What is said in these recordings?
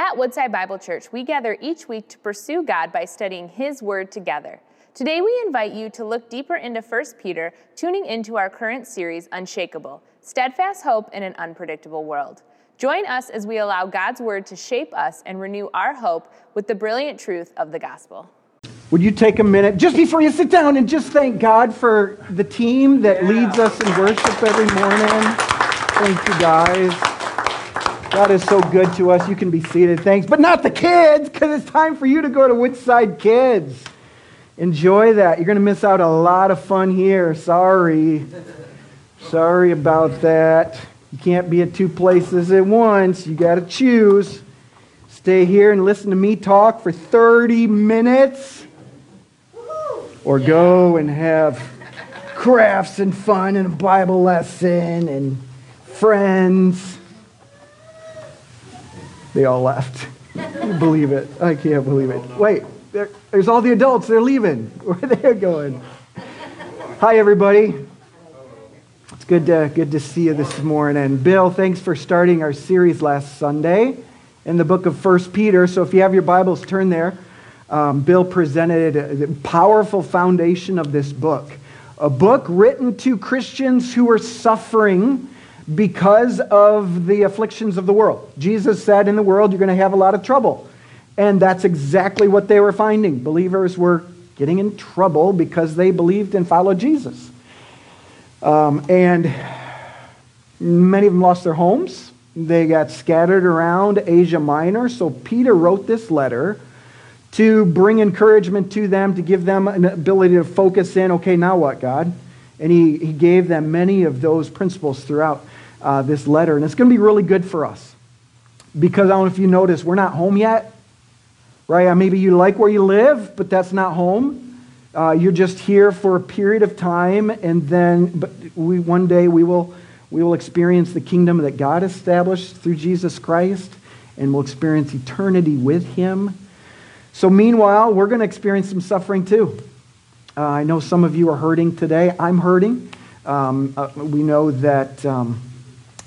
At Woodside Bible Church, we gather each week to pursue God by studying His Word together. Today, we invite you to look deeper into 1 Peter, tuning into our current series, Unshakable Steadfast Hope in an Unpredictable World. Join us as we allow God's Word to shape us and renew our hope with the brilliant truth of the gospel. Would you take a minute just before you sit down and just thank God for the team that leads us in worship every morning? Thank you, guys. God is so good to us. You can be seated. Thanks. But not the kids, because it's time for you to go to Woodside Kids. Enjoy that. You're going to miss out a lot of fun here. Sorry. Sorry about that. You can't be at two places at once. You got to choose. Stay here and listen to me talk for 30 minutes. Or go and have crafts and fun and a Bible lesson and friends they all left. believe it. I can't believe it. Wait, there, there's all the adults. They're leaving. Where are they going? Hi, everybody. It's good to, good to see you this morning. Bill, thanks for starting our series last Sunday in the book of 1 Peter. So if you have your Bibles, turn there. Um, Bill presented a powerful foundation of this book. A book written to Christians who are suffering because of the afflictions of the world. Jesus said, In the world, you're going to have a lot of trouble. And that's exactly what they were finding. Believers were getting in trouble because they believed and followed Jesus. Um, and many of them lost their homes. They got scattered around Asia Minor. So Peter wrote this letter to bring encouragement to them, to give them an ability to focus in okay, now what, God? And he, he gave them many of those principles throughout uh, this letter. And it's going to be really good for us. Because I don't know if you notice, we're not home yet. Right? Uh, maybe you like where you live, but that's not home. Uh, you're just here for a period of time, and then but we, one day we will, we will experience the kingdom that God established through Jesus Christ, and we'll experience eternity with Him. So, meanwhile, we're going to experience some suffering too. Uh, I know some of you are hurting today. I'm hurting. Um, uh, we know that um,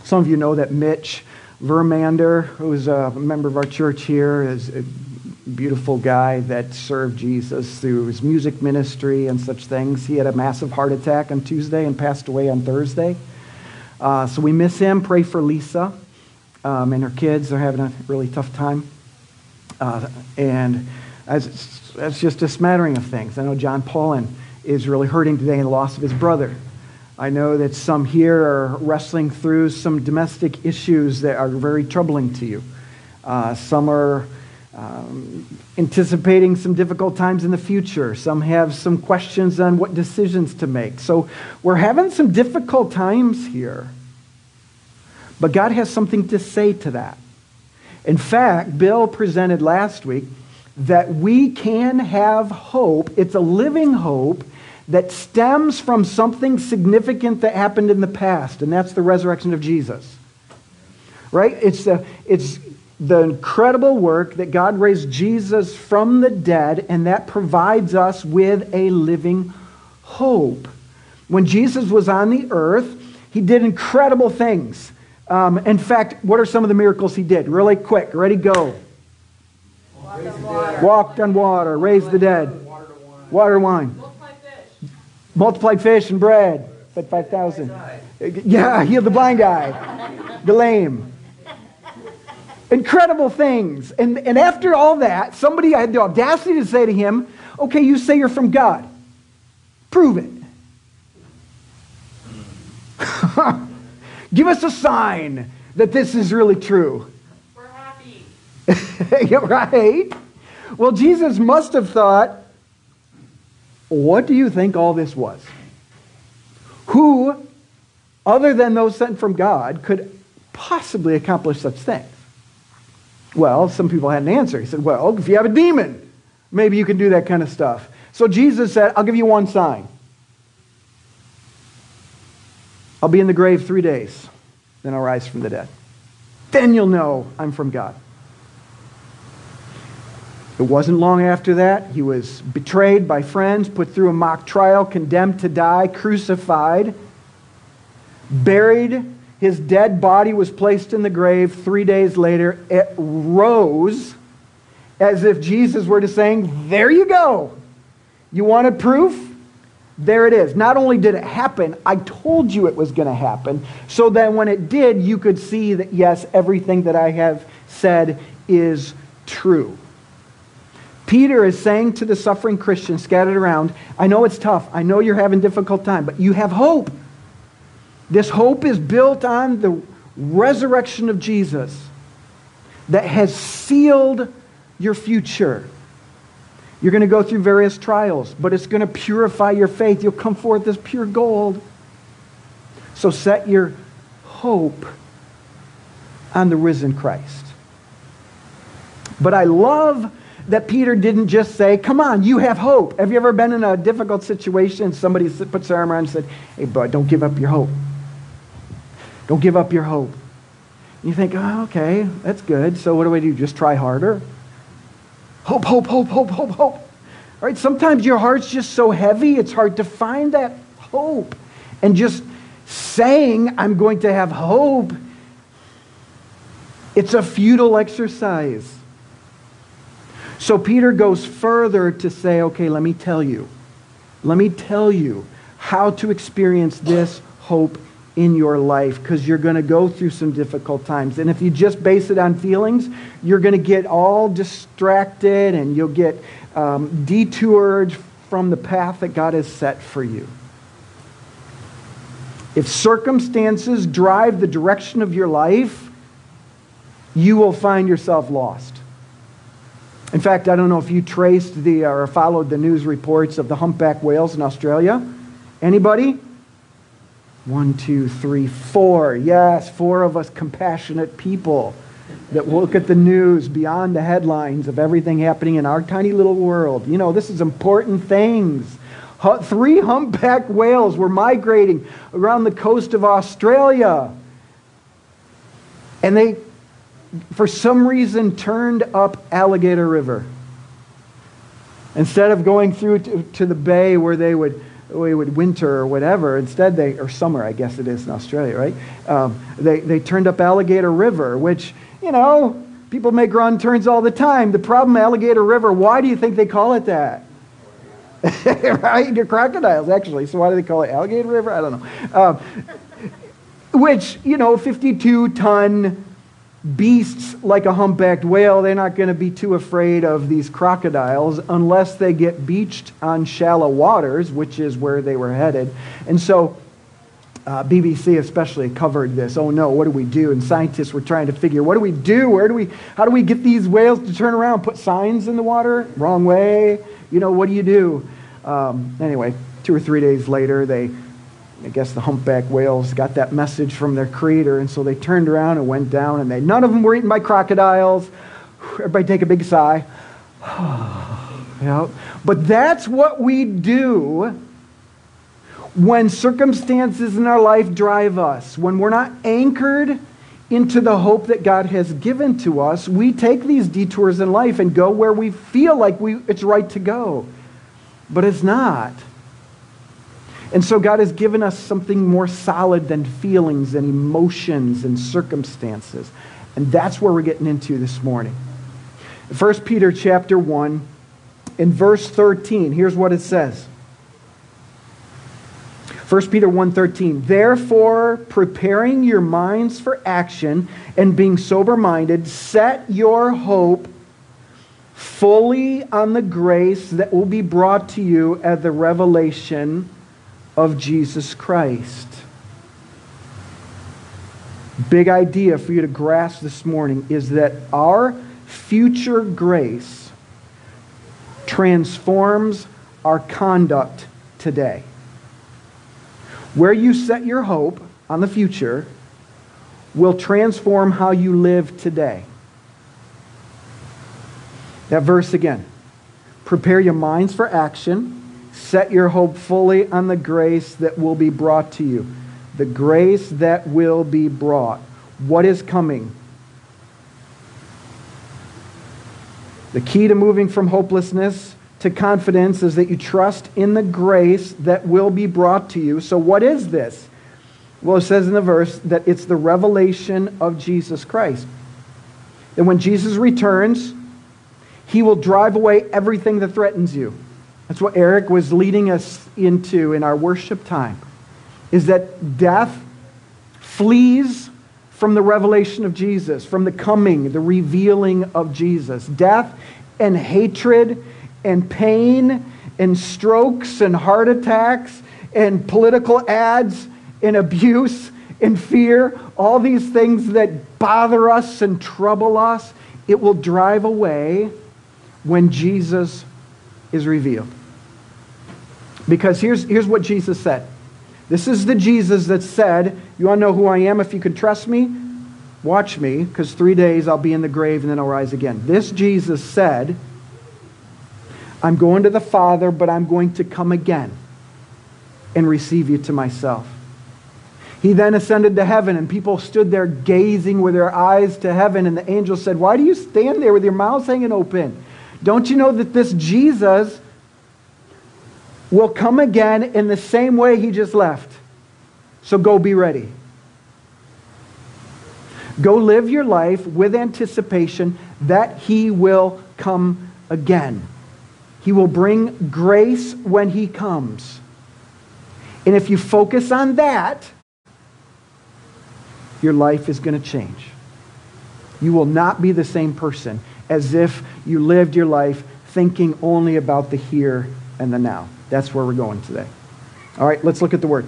some of you know that Mitch Vermander, who's a member of our church here, is a beautiful guy that served Jesus through his music ministry and such things. He had a massive heart attack on Tuesday and passed away on Thursday. Uh, so we miss him. Pray for Lisa um, and her kids. They're having a really tough time. Uh, and that's just a smattering of things. I know John Paulin is really hurting today in the loss of his brother. I know that some here are wrestling through some domestic issues that are very troubling to you. Uh, some are um, anticipating some difficult times in the future. Some have some questions on what decisions to make. So we're having some difficult times here. But God has something to say to that. In fact, Bill presented last week that we can have hope. It's a living hope that stems from something significant that happened in the past, and that's the resurrection of Jesus. Right? It's the, it's the incredible work that God raised Jesus from the dead, and that provides us with a living hope. When Jesus was on the earth, he did incredible things. Um, in fact, what are some of the miracles he did? Really quick, ready, go. Walked on water, Walked on water raised the dead, water, wine multiplied fish and bread, fed 5,000. Yeah, healed the blind guy, the lame. Incredible things. And, and after all that, somebody had the audacity to say to him, Okay, you say you're from God. Prove it. Give us a sign that this is really true. We're happy. right? Well, Jesus must have thought, what do you think all this was? Who, other than those sent from God, could possibly accomplish such things? Well, some people had an answer. He said, Well, if you have a demon, maybe you can do that kind of stuff. So Jesus said, I'll give you one sign. I'll be in the grave three days, then I'll rise from the dead. Then you'll know I'm from God. It wasn't long after that. He was betrayed by friends, put through a mock trial, condemned to die, crucified, buried His dead body was placed in the grave. Three days later, it rose as if Jesus were just saying, There you go. You wanted proof? There it is. Not only did it happen, I told you it was going to happen. So that when it did, you could see that, yes, everything that I have said is true. Peter is saying to the suffering Christians scattered around, I know it's tough. I know you're having difficult time, but you have hope. This hope is built on the resurrection of Jesus that has sealed your future. You're going to go through various trials, but it's going to purify your faith. You'll come forth as pure gold. So set your hope on the risen Christ. But I love that Peter didn't just say, Come on, you have hope. Have you ever been in a difficult situation? and Somebody puts their arm around and said, Hey, bud, don't give up your hope. Don't give up your hope. You think, oh, okay, that's good. So what do I do? Just try harder? Hope, hope, hope, hope, hope, hope. All right, sometimes your heart's just so heavy, it's hard to find that hope. And just saying, I'm going to have hope, it's a futile exercise. So Peter goes further to say, okay, let me tell you. Let me tell you how to experience this hope in your life because you're going to go through some difficult times. And if you just base it on feelings, you're going to get all distracted and you'll get um, detoured from the path that God has set for you. If circumstances drive the direction of your life, you will find yourself lost. In fact, I don't know if you traced the uh, or followed the news reports of the humpback whales in Australia. Anybody? One, two, three, four. Yes, four of us compassionate people that look at the news beyond the headlines of everything happening in our tiny little world. You know, this is important things. Three humpback whales were migrating around the coast of Australia. And they, for some reason, turned up Alligator River. Instead of going through to, to the bay where they would we would winter or whatever. Instead, they, or summer, I guess it is in Australia, right? Um, they, they turned up Alligator River, which, you know, people make wrong turns all the time. The problem, Alligator River, why do you think they call it that? right? They're crocodiles, actually. So why do they call it Alligator River? I don't know. Um, which, you know, 52 ton beasts like a humpbacked whale, they're not going to be too afraid of these crocodiles unless they get beached on shallow waters, which is where they were headed. And so, uh, BBC especially covered this. Oh no, what do we do? And scientists were trying to figure, what do we do? Where do we? How do we get these whales to turn around? Put signs in the water? Wrong way. You know, what do you do? Um, anyway, two or three days later, they I guess the humpback whales got that message from their creator, and so they turned around and went down, and they none of them were eaten by crocodiles. Everybody take a big sigh. yeah. But that's what we do when circumstances in our life drive us, when we're not anchored into the hope that God has given to us, we take these detours in life and go where we feel like we, it's right to go. But it's not. And so God has given us something more solid than feelings and emotions and circumstances. And that's where we're getting into this morning. 1 Peter chapter 1 in verse 13, here's what it says. 1 Peter 1:13 Therefore preparing your minds for action and being sober-minded set your hope fully on the grace that will be brought to you at the revelation of Jesus Christ. Big idea for you to grasp this morning is that our future grace transforms our conduct today. Where you set your hope on the future will transform how you live today. That verse again. Prepare your minds for action Set your hope fully on the grace that will be brought to you. The grace that will be brought. What is coming? The key to moving from hopelessness to confidence is that you trust in the grace that will be brought to you. So, what is this? Well, it says in the verse that it's the revelation of Jesus Christ. That when Jesus returns, he will drive away everything that threatens you. That's what Eric was leading us into in our worship time. Is that death flees from the revelation of Jesus, from the coming, the revealing of Jesus. Death and hatred and pain and strokes and heart attacks and political ads and abuse and fear, all these things that bother us and trouble us, it will drive away when Jesus is revealed. Because here's, here's what Jesus said. This is the Jesus that said, You want to know who I am? If you can trust me, watch me, because three days I'll be in the grave and then I'll rise again. This Jesus said, I'm going to the Father, but I'm going to come again and receive you to myself. He then ascended to heaven, and people stood there gazing with their eyes to heaven. And the angel said, Why do you stand there with your mouths hanging open? Don't you know that this Jesus will come again in the same way he just left? So go be ready. Go live your life with anticipation that he will come again. He will bring grace when he comes. And if you focus on that, your life is going to change. You will not be the same person as if you lived your life thinking only about the here and the now. That's where we're going today. All right, let's look at the word.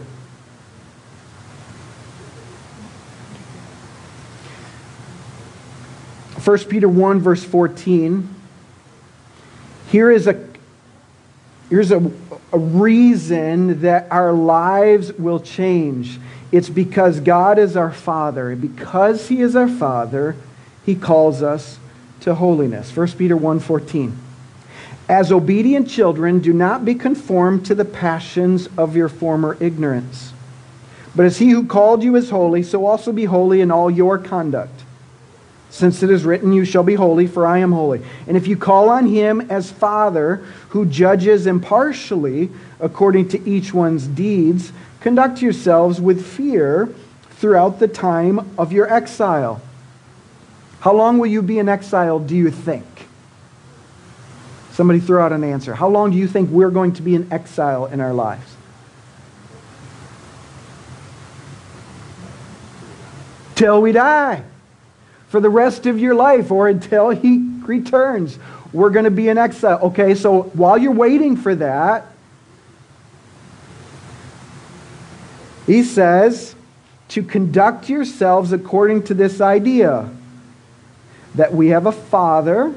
First Peter 1, verse 14. Here is a here's a, a reason that our lives will change. It's because God is our Father. And because He is our Father, He calls us to holiness. 1 Peter 1:14. As obedient children, do not be conformed to the passions of your former ignorance. But as he who called you is holy, so also be holy in all your conduct. Since it is written, You shall be holy, for I am holy. And if you call on him as Father, who judges impartially according to each one's deeds, conduct yourselves with fear throughout the time of your exile how long will you be in exile, do you think? Somebody throw out an answer. How long do you think we're going to be in exile in our lives? Till we die. For the rest of your life or until he returns. We're going to be in exile. Okay, so while you're waiting for that, he says to conduct yourselves according to this idea that we have a Father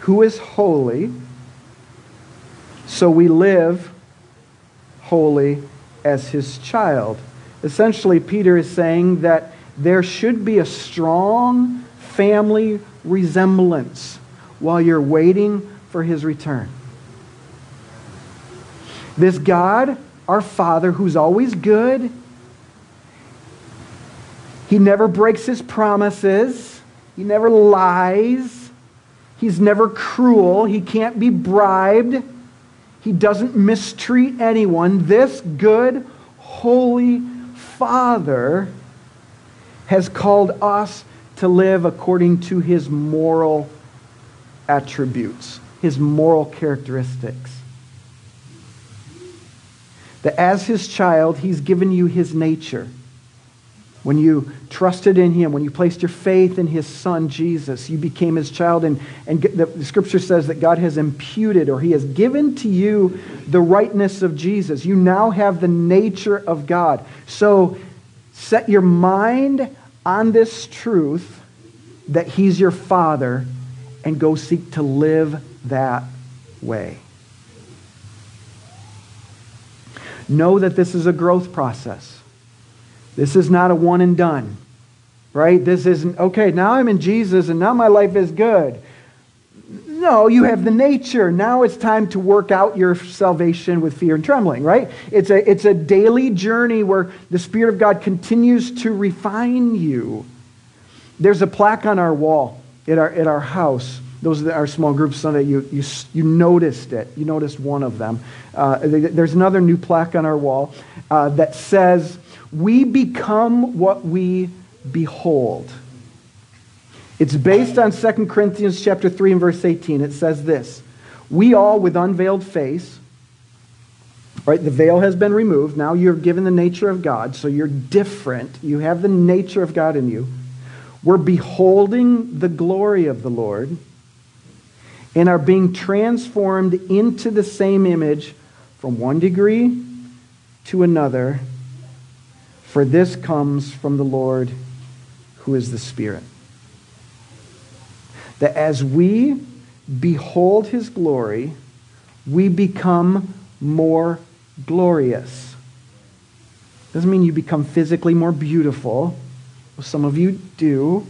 who is holy, so we live holy as his child. Essentially, Peter is saying that there should be a strong family resemblance while you're waiting for his return. This God, our Father, who's always good, he never breaks his promises. He never lies. He's never cruel. He can't be bribed. He doesn't mistreat anyone. This good, holy Father has called us to live according to his moral attributes, his moral characteristics. That as his child, he's given you his nature. When you trusted in him, when you placed your faith in his son, Jesus, you became his child. And, and the, the scripture says that God has imputed or he has given to you the rightness of Jesus. You now have the nature of God. So set your mind on this truth that he's your father and go seek to live that way. Know that this is a growth process. This is not a one and done, right? This isn't, okay, now I'm in Jesus and now my life is good. No, you have the nature. Now it's time to work out your salvation with fear and trembling, right? It's a, it's a daily journey where the Spirit of God continues to refine you. There's a plaque on our wall at our, at our house. Those are our small group Sunday. You, you, you noticed it. You noticed one of them. Uh, there's another new plaque on our wall uh, that says, we become what we behold. It's based on 2 Corinthians chapter 3 and verse 18. It says this We all with unveiled face, right, the veil has been removed. Now you're given the nature of God, so you're different. You have the nature of God in you. We're beholding the glory of the Lord and are being transformed into the same image from one degree to another, for this comes from the Lord who is the Spirit. That as we behold his glory, we become more glorious. Doesn't mean you become physically more beautiful. Some of you do.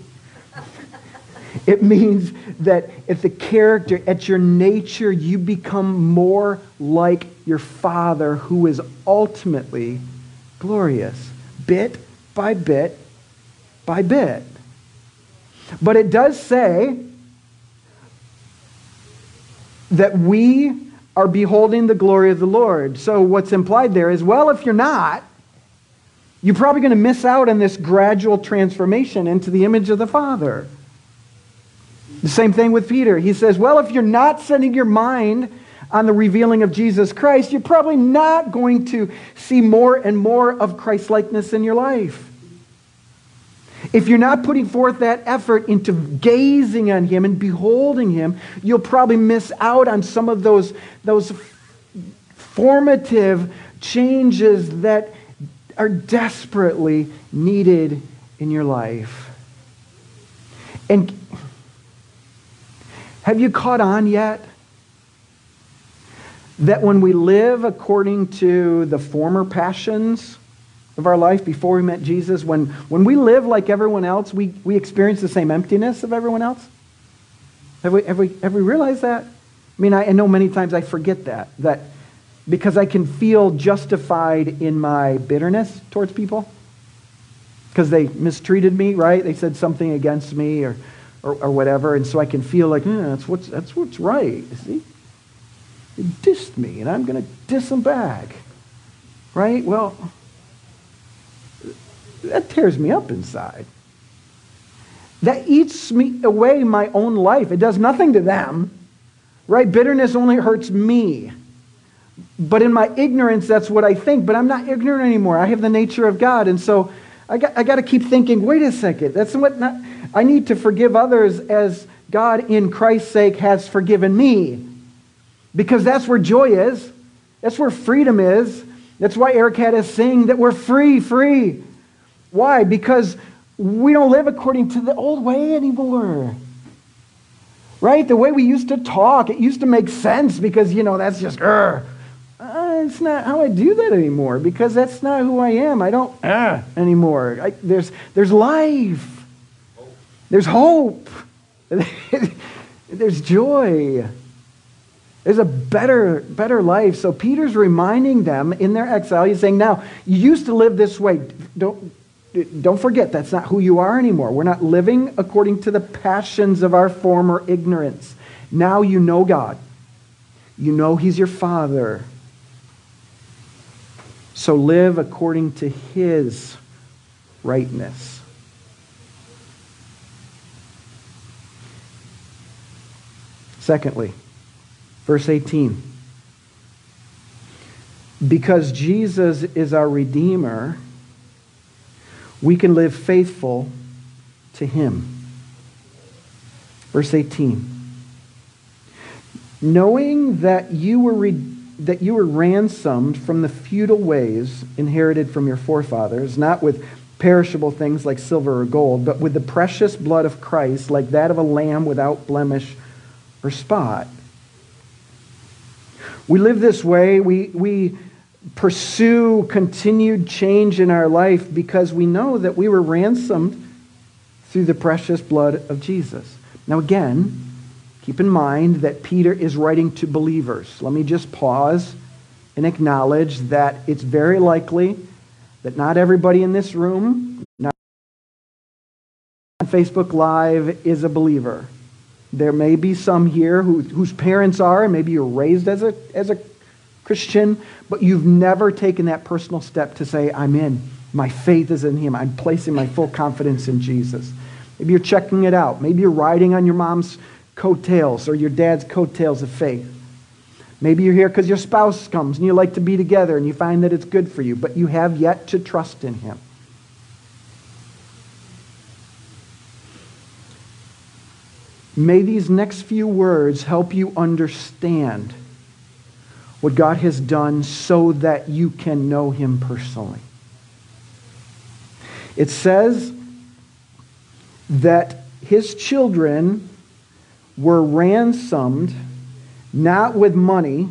It means that at the character, at your nature, you become more like your Father who is ultimately glorious, bit by bit by bit. But it does say that we are beholding the glory of the Lord. So what's implied there is well, if you're not, you're probably going to miss out on this gradual transformation into the image of the Father. The same thing with Peter. He says, Well, if you're not setting your mind on the revealing of Jesus Christ, you're probably not going to see more and more of Christ likeness in your life. If you're not putting forth that effort into gazing on Him and beholding Him, you'll probably miss out on some of those, those formative changes that are desperately needed in your life. And have you caught on yet? That when we live according to the former passions of our life before we met Jesus, when, when we live like everyone else, we, we experience the same emptiness of everyone else? Have we, have we, have we realized that? I mean, I, I know many times I forget that, that because I can feel justified in my bitterness towards people because they mistreated me, right? They said something against me or, or, or whatever, and so I can feel like, eh, that's, what's, that's what's right, see? Dissed me, and I'm going to diss them back. Right? Well, that tears me up inside. That eats me away my own life. It does nothing to them. Right? Bitterness only hurts me. But in my ignorance, that's what I think. But I'm not ignorant anymore. I have the nature of God. And so I got, I got to keep thinking, wait a second. That's what not, I need to forgive others as God, in Christ's sake, has forgiven me. Because that's where joy is. That's where freedom is. That's why Eric had us sing that we're free, free. Why? Because we don't live according to the old way anymore. Right? The way we used to talk, it used to make sense because, you know, that's just, uh, it's not how I do that anymore because that's not who I am. I don't uh, anymore. I, there's, there's life, there's hope, there's joy. There's a better, better life. So Peter's reminding them in their exile, he's saying, now, you used to live this way. Don't, don't forget, that's not who you are anymore. We're not living according to the passions of our former ignorance. Now you know God. You know He's your Father. So live according to His rightness. Secondly, verse 18. Because Jesus is our Redeemer, we can live faithful to him. Verse 18. Knowing that you were re- that you were ransomed from the futile ways inherited from your forefathers, not with perishable things like silver or gold, but with the precious blood of Christ, like that of a lamb without blemish or spot. We live this way. We, we pursue continued change in our life because we know that we were ransomed through the precious blood of Jesus. Now, again, keep in mind that Peter is writing to believers. Let me just pause and acknowledge that it's very likely that not everybody in this room, not on Facebook Live, is a believer. There may be some here who, whose parents are, and maybe you're raised as a, as a Christian, but you've never taken that personal step to say, I'm in. My faith is in Him. I'm placing my full confidence in Jesus. Maybe you're checking it out. Maybe you're riding on your mom's coattails or your dad's coattails of faith. Maybe you're here because your spouse comes and you like to be together and you find that it's good for you, but you have yet to trust in Him. May these next few words help you understand what God has done so that you can know Him personally. It says that His children were ransomed not with money,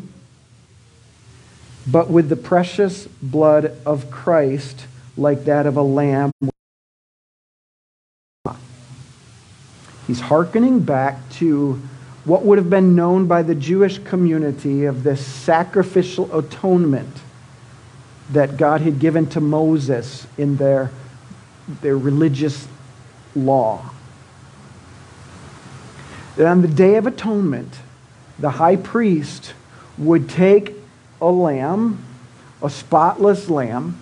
but with the precious blood of Christ, like that of a lamb. He's hearkening back to what would have been known by the Jewish community of this sacrificial atonement that God had given to Moses in their, their religious law. That on the Day of Atonement, the high priest would take a lamb, a spotless lamb,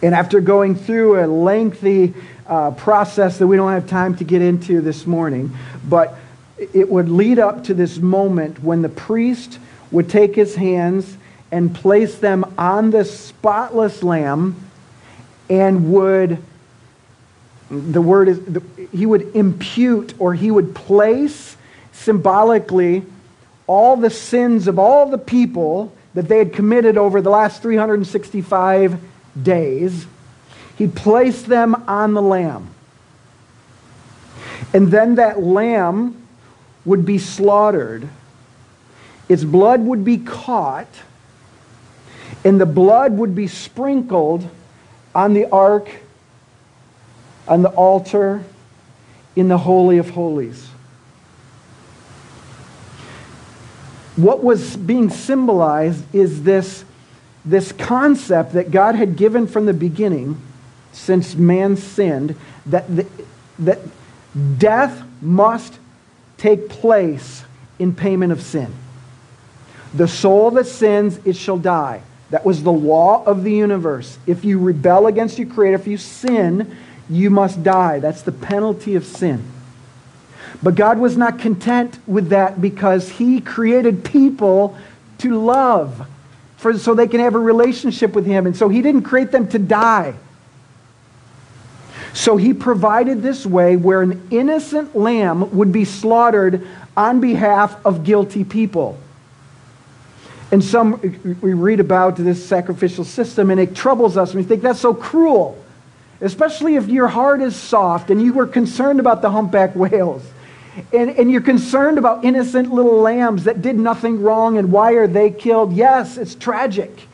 and after going through a lengthy uh, process that we don't have time to get into this morning, but it would lead up to this moment when the priest would take his hands and place them on the spotless lamb and would the word is he would impute or he would place symbolically all the sins of all the people that they had committed over the last 365 days he placed them on the lamb. And then that lamb would be slaughtered. Its blood would be caught, and the blood would be sprinkled on the ark, on the altar, in the Holy of Holies. What was being symbolized is this, this concept that God had given from the beginning since man sinned that, the, that death must take place in payment of sin. The soul that sins, it shall die. That was the law of the universe. If you rebel against your Creator, if you sin, you must die. That's the penalty of sin. But God was not content with that because He created people to love for, so they can have a relationship with Him. And so He didn't create them to die. So he provided this way where an innocent lamb would be slaughtered on behalf of guilty people. And some, we read about this sacrificial system and it troubles us. We think that's so cruel, especially if your heart is soft and you were concerned about the humpback whales. And, and you're concerned about innocent little lambs that did nothing wrong and why are they killed? Yes, it's tragic.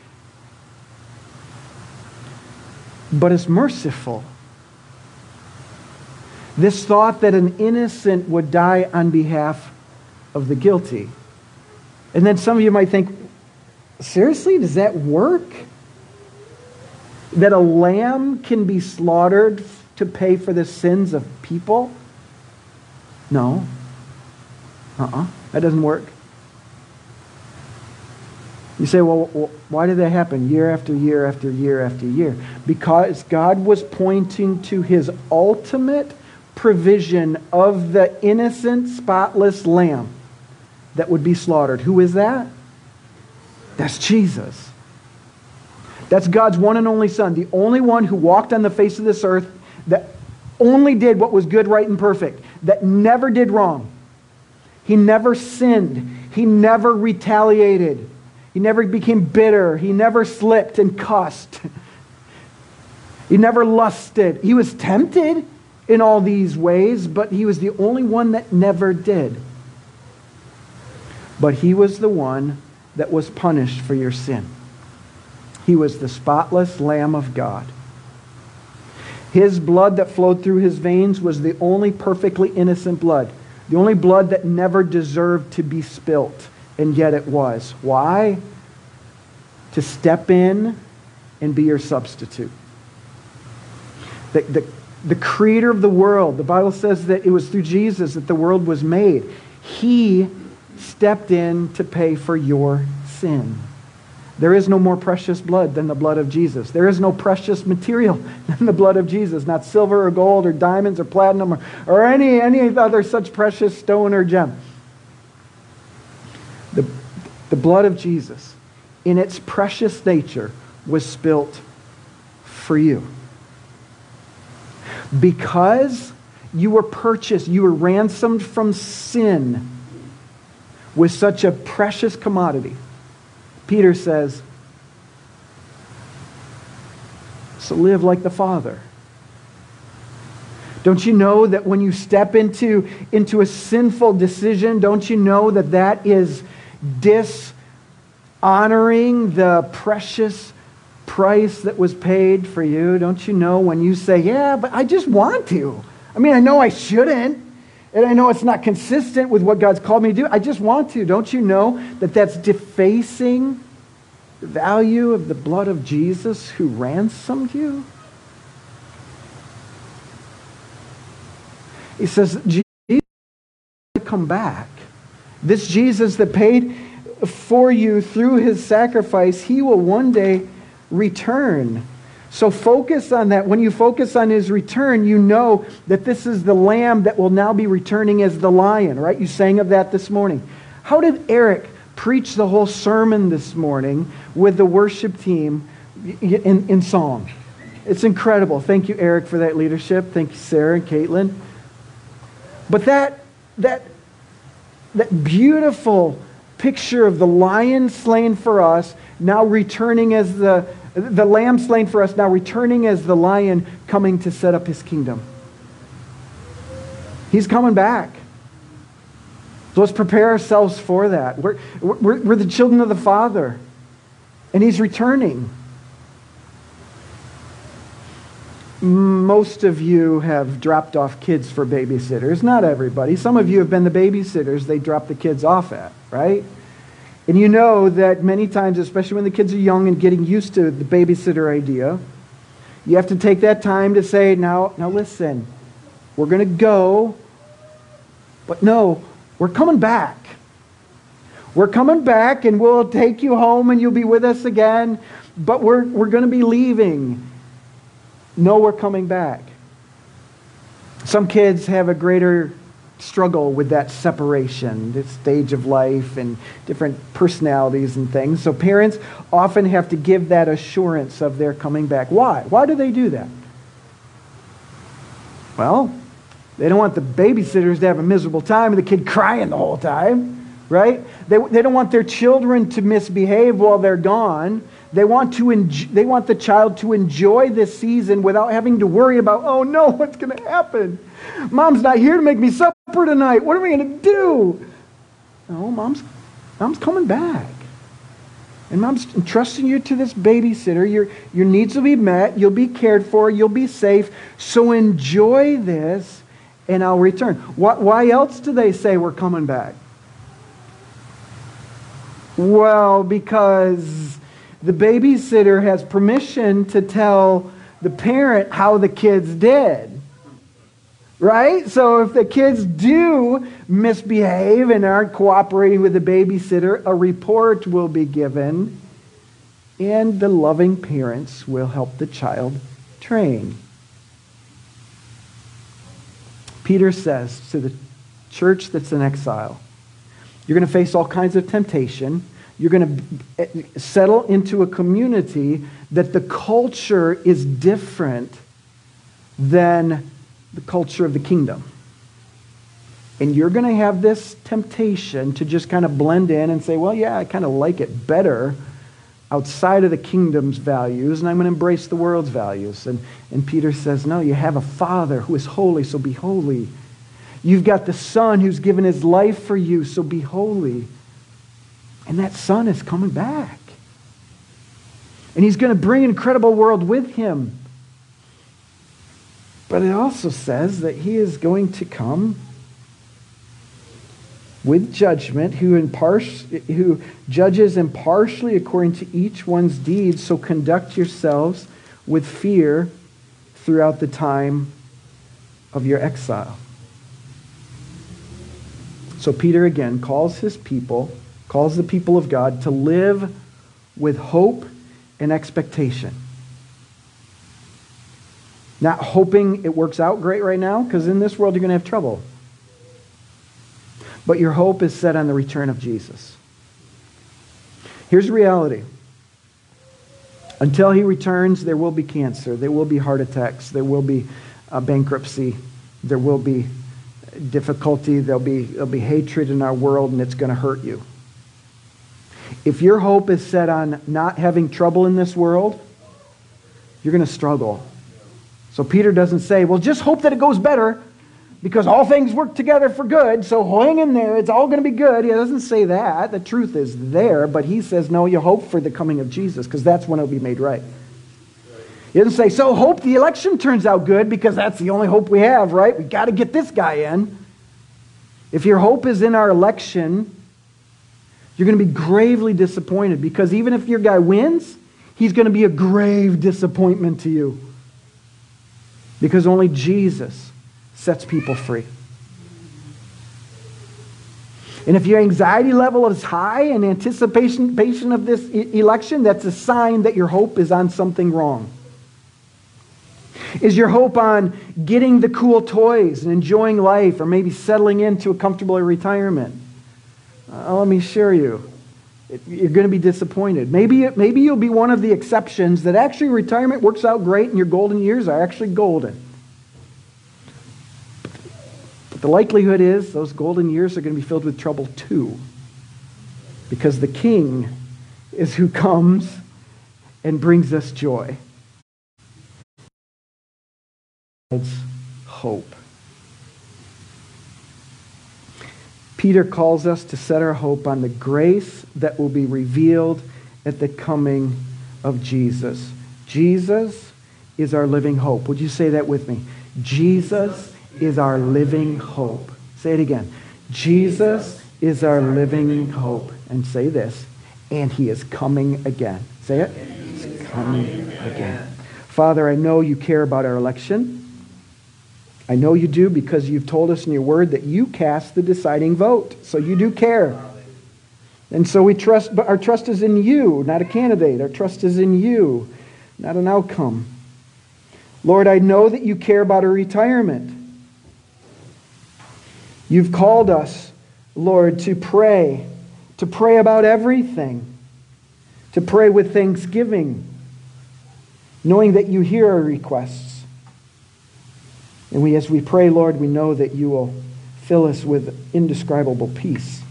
But it's merciful this thought that an innocent would die on behalf of the guilty. And then some of you might think, seriously, does that work? That a lamb can be slaughtered to pay for the sins of people? No. Uh uh-uh. uh That doesn't work. You say, well, why did that happen year after year after year after year? Because God was pointing to his ultimate provision of the innocent, spotless lamb that would be slaughtered. Who is that? That's Jesus. That's God's one and only Son, the only one who walked on the face of this earth that only did what was good, right, and perfect, that never did wrong. He never sinned. He never retaliated. He never became bitter. He never slipped and cussed. He never lusted. He was tempted in all these ways, but he was the only one that never did. But he was the one that was punished for your sin. He was the spotless Lamb of God. His blood that flowed through his veins was the only perfectly innocent blood, the only blood that never deserved to be spilt, and yet it was. Why? To step in and be your substitute. The, the, the creator of the world. The Bible says that it was through Jesus that the world was made. He stepped in to pay for your sin. There is no more precious blood than the blood of Jesus. There is no precious material than the blood of Jesus, not silver or gold or diamonds or platinum or, or any, any other such precious stone or gem. The, the blood of Jesus, in its precious nature, was spilt for you. Because you were purchased, you were ransomed from sin with such a precious commodity. Peter says, So live like the Father. Don't you know that when you step into, into a sinful decision, don't you know that that is dishonoring the precious price that was paid for you? Don't you know when you say, Yeah, but I just want to? I mean, I know I shouldn't, and I know it's not consistent with what God's called me to do. I just want to. Don't you know that that's defacing the value of the blood of Jesus who ransomed you? He says, Jesus come back. This Jesus that paid for you through his sacrifice, he will one day return. So focus on that. When you focus on his return, you know that this is the lamb that will now be returning as the lion, right? You sang of that this morning. How did Eric preach the whole sermon this morning with the worship team in, in song? It's incredible. Thank you, Eric, for that leadership. Thank you, Sarah and Caitlin. But that, that, that beautiful picture of the lion slain for us, now returning as the, the lamb slain for us, now returning as the lion coming to set up his kingdom. He's coming back. So let's prepare ourselves for that. We're, we're, we're the children of the Father, and he's returning. most of you have dropped off kids for babysitters. Not everybody. Some of you have been the babysitters they drop the kids off at, right? And you know that many times, especially when the kids are young and getting used to the babysitter idea, you have to take that time to say, now, now listen, we're going to go, but no, we're coming back. We're coming back and we'll take you home and you'll be with us again, but we're, we're going to be leaving No, we're coming back. Some kids have a greater struggle with that separation, this stage of life, and different personalities and things. So parents often have to give that assurance of their coming back. Why? Why do they do that? Well, they don't want the babysitters to have a miserable time and the kid crying the whole time, right? They, they don't want their children to misbehave while they're gone. They want, to they want the child to enjoy this season without having to worry about, oh no, what's going to happen? Mom's not here to make me supper tonight. What are we going to do? No, mom's, mom's coming back. And mom's entrusting you to this babysitter. Your, your needs will be met. You'll be cared for. You'll be safe. So enjoy this, and I'll return. Why, why else do they say we're coming back? Well, because the babysitter has permission to tell the parent how the kids did. Right? So if the kids do misbehave and aren't cooperating with the babysitter, a report will be given, and the loving parents will help the child train. Peter says to the church that's in exile, You're going to face all kinds of temptation you're going to settle into a community that the culture is different than the culture of the kingdom. And you're going to have this temptation to just kind of blend in and say, well, yeah, I kind of like it better outside of the kingdom's values, and I'm going to embrace the world's values. And, and Peter says, no, you have a Father who is holy, so be holy. You've got the Son who's given his life for you, so be holy. And that son is coming back. And he's going to bring an incredible world with him. But it also says that he is going to come with judgment, who, impars- who judges impartially according to each one's deeds. So conduct yourselves with fear throughout the time of your exile. So Peter again calls his people calls the people of God to live with hope and expectation. Not hoping it works out great right now, because in this world you're going to have trouble. But your hope is set on the return of Jesus. Here's the reality. Until he returns, there will be cancer, there will be heart attacks, there will be bankruptcy, there will be difficulty, there'll be, there'll be hatred in our world, and it's going to hurt you. If your hope is set on not having trouble in this world, you're going to struggle. So Peter doesn't say, well, just hope that it goes better because all things work together for good. So hang in there. It's all going to be good. He doesn't say that. The truth is there. But he says, no, you hope for the coming of Jesus because that's when it'll be made right. He doesn't say, so hope the election turns out good because that's the only hope we have, right? we got to get this guy in. If your hope is in our election, you're going to be gravely disappointed because even if your guy wins, he's going to be a grave disappointment to you. Because only Jesus sets people free. And if your anxiety level is high in anticipation of this election, that's a sign that your hope is on something wrong. Is your hope on getting the cool toys and enjoying life or maybe settling into a comfortable retirement? Uh, let me assure you, it, you're going to be disappointed. Maybe, it, maybe you'll be one of the exceptions that actually retirement works out great and your golden years are actually golden. But the likelihood is those golden years are going to be filled with trouble too. Because the king is who comes and brings us joy. It's hope. Peter calls us to set our hope on the grace that will be revealed at the coming of Jesus. Jesus is our living hope. Would you say that with me? Jesus is our living hope. Say it again. Jesus is our living hope. And say this, and he is coming again. Say it. He's coming again. Father, I know you care about our election. I know you do because you've told us in your word that you cast the deciding vote. So you do care. And so we trust, but our trust is in you, not a candidate. Our trust is in you, not an outcome. Lord, I know that you care about our retirement. You've called us, Lord, to pray, to pray about everything, to pray with thanksgiving, knowing that you hear our requests. And we, as we pray, Lord, we know that you will fill us with indescribable peace.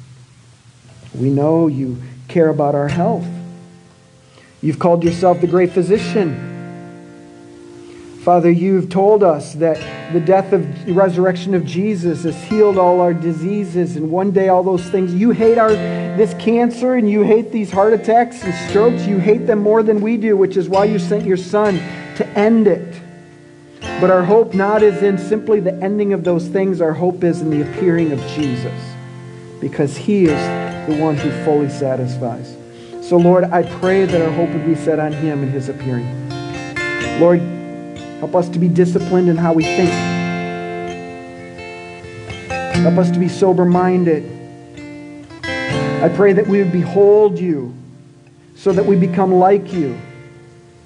We know you care about our health. You've called yourself the great physician. Father, you've told us that the death of the resurrection of Jesus has healed all our diseases, and one day all those things. You hate our this cancer and you hate these heart attacks and strokes. You hate them more than we do, which is why you sent your son to end it. But our hope not is in simply the ending of those things, our hope is in the appearing of Jesus because he is the one who fully satisfies. So, Lord, I pray that our hope would be set on him and his appearing. Lord, help us to be disciplined in how we think. Help us to be sober minded. I pray that we would behold you so that we become like you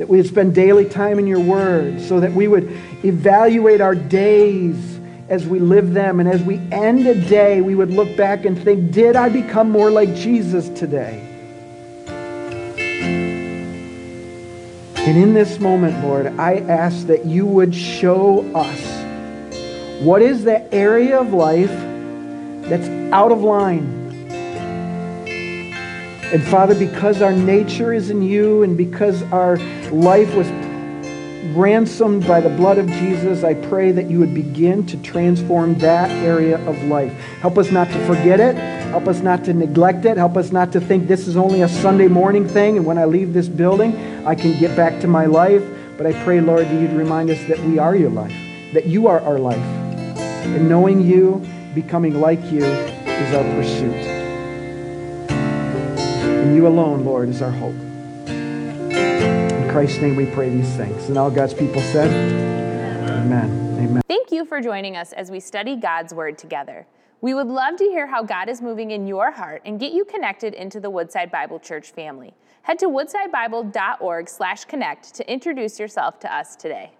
that we would spend daily time in your word, so that we would evaluate our days as we live them. And as we end a day, we would look back and think, did I become more like Jesus today? And in this moment, Lord, I ask that you would show us what is the area of life that's out of line and Father, because our nature is in you and because our life was ransomed by the blood of Jesus, I pray that you would begin to transform that area of life. Help us not to forget it. Help us not to neglect it. Help us not to think this is only a Sunday morning thing and when I leave this building, I can get back to my life. But I pray, Lord, that you'd remind us that we are your life, that you are our life. And knowing you, becoming like you, is our pursuit. You alone, Lord, is our hope. In Christ's name we pray these things. And all God's people said, Amen. Amen. Thank you for joining us as we study God's Word together. We would love to hear how God is moving in your heart and get you connected into the Woodside Bible Church family. Head to woodsidebible.org/connect to introduce yourself to us today.